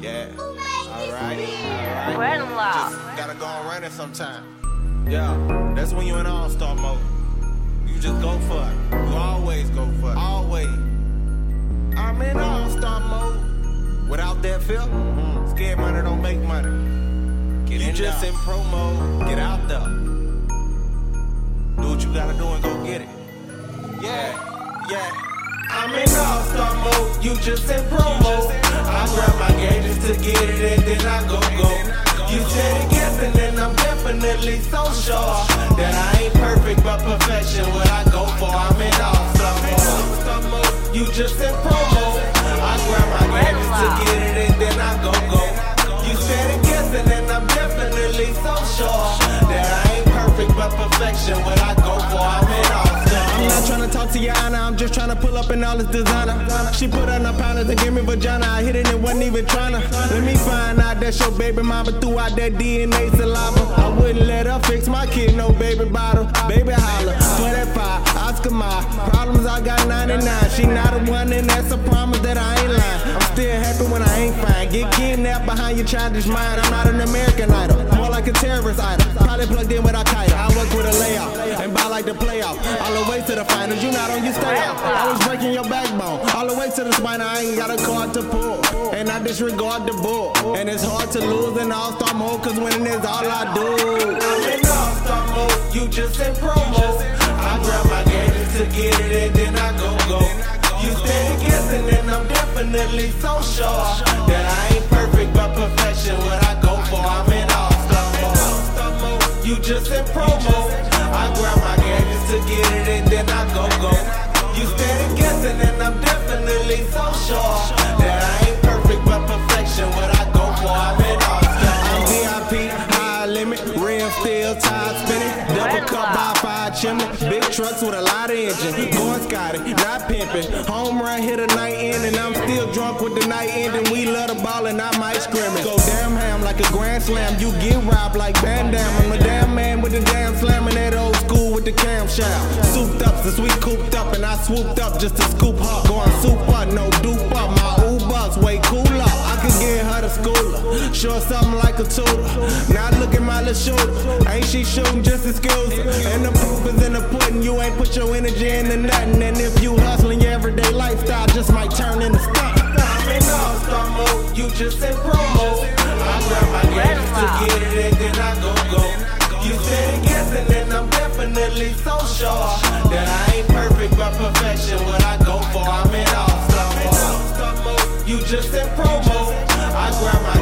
Yeah. Alright, alright. Grandma. Uh, just gotta go and run it sometime. Yeah, that's when you're in all star mode. You just go for it. You always go for it. Always. I'm in all star mode. Without that fear, mm-hmm. scared money don't make money. Get you in just there. in pro mode. Get out there. Do what you gotta do and go get it. Yeah, yeah. I'm in all star mode, you just in promo. I grab gauges to get it and then I go go. You said it guessing and I'm definitely so sure that I ain't perfect but perfection. What I go for, I'm in all mode. You just in promo. I grab my gauges to get talk to honor, I'm just tryna pull up in all this designer. She put on her pounders and give me vagina. I hit it and wasn't even tryna. Let me find out that's your baby mama threw out that DNA saliva. I wouldn't let her fix my kid, no baby bottle. Baby holler, for that five, Oscar my problems, I got 99. She not a one, and that's a promise that I when I ain't fine. Get kidnapped behind your childish mind. I'm not an American idol, more like a terrorist idol. Probably plugged in with Al Qaeda. I work with a layout and buy like the playoff. All the way to the finals, you not on your stay out. I was breaking your backbone. All the way to the spine, I ain't got a card to pull. And I disregard the bull. And it's hard to lose in all star mode, cause winning is all I do. I'm in all star mode, you just in promo. I grab my gauges to get it and then I go go. You steady guessing and I'm definitely so sure that I ain't perfect but perfection. What I go for, I'm in all star mode. You just in promo. I grab my gauges to get it and then I go go. You steady guessing and I'm definitely so sure that I rim still, tire spinning, double cup uh, by five chimney, big trucks with a lot of engine, going Scotty, not pimping, home run hit a night in, and I'm still drunk with the night ending. We love the ball and I might scrimmage. Go damn ham like a grand slam, you get robbed like Van Damme. I'm a damn man with the damn slam and that old school with the camshaft. Souped up since we cooped up, and I swooped up just to scoop her. Going super, no dupe up, my Uber's way cooler. I could get her to schooler, sure something like a tutor. Now my ain't she shooting just excuse? And the proof is in the pudding, you ain't put your energy into nothing. And if you hustling your everyday lifestyle, just might turn into stunt. I'm in all star mode, you just in promo. I grab my gauges to get it and then I go go. You steady guessing and I'm definitely so sure that I ain't perfect but perfection. What I go for, I'm in all star mode. You just in promo. I grab my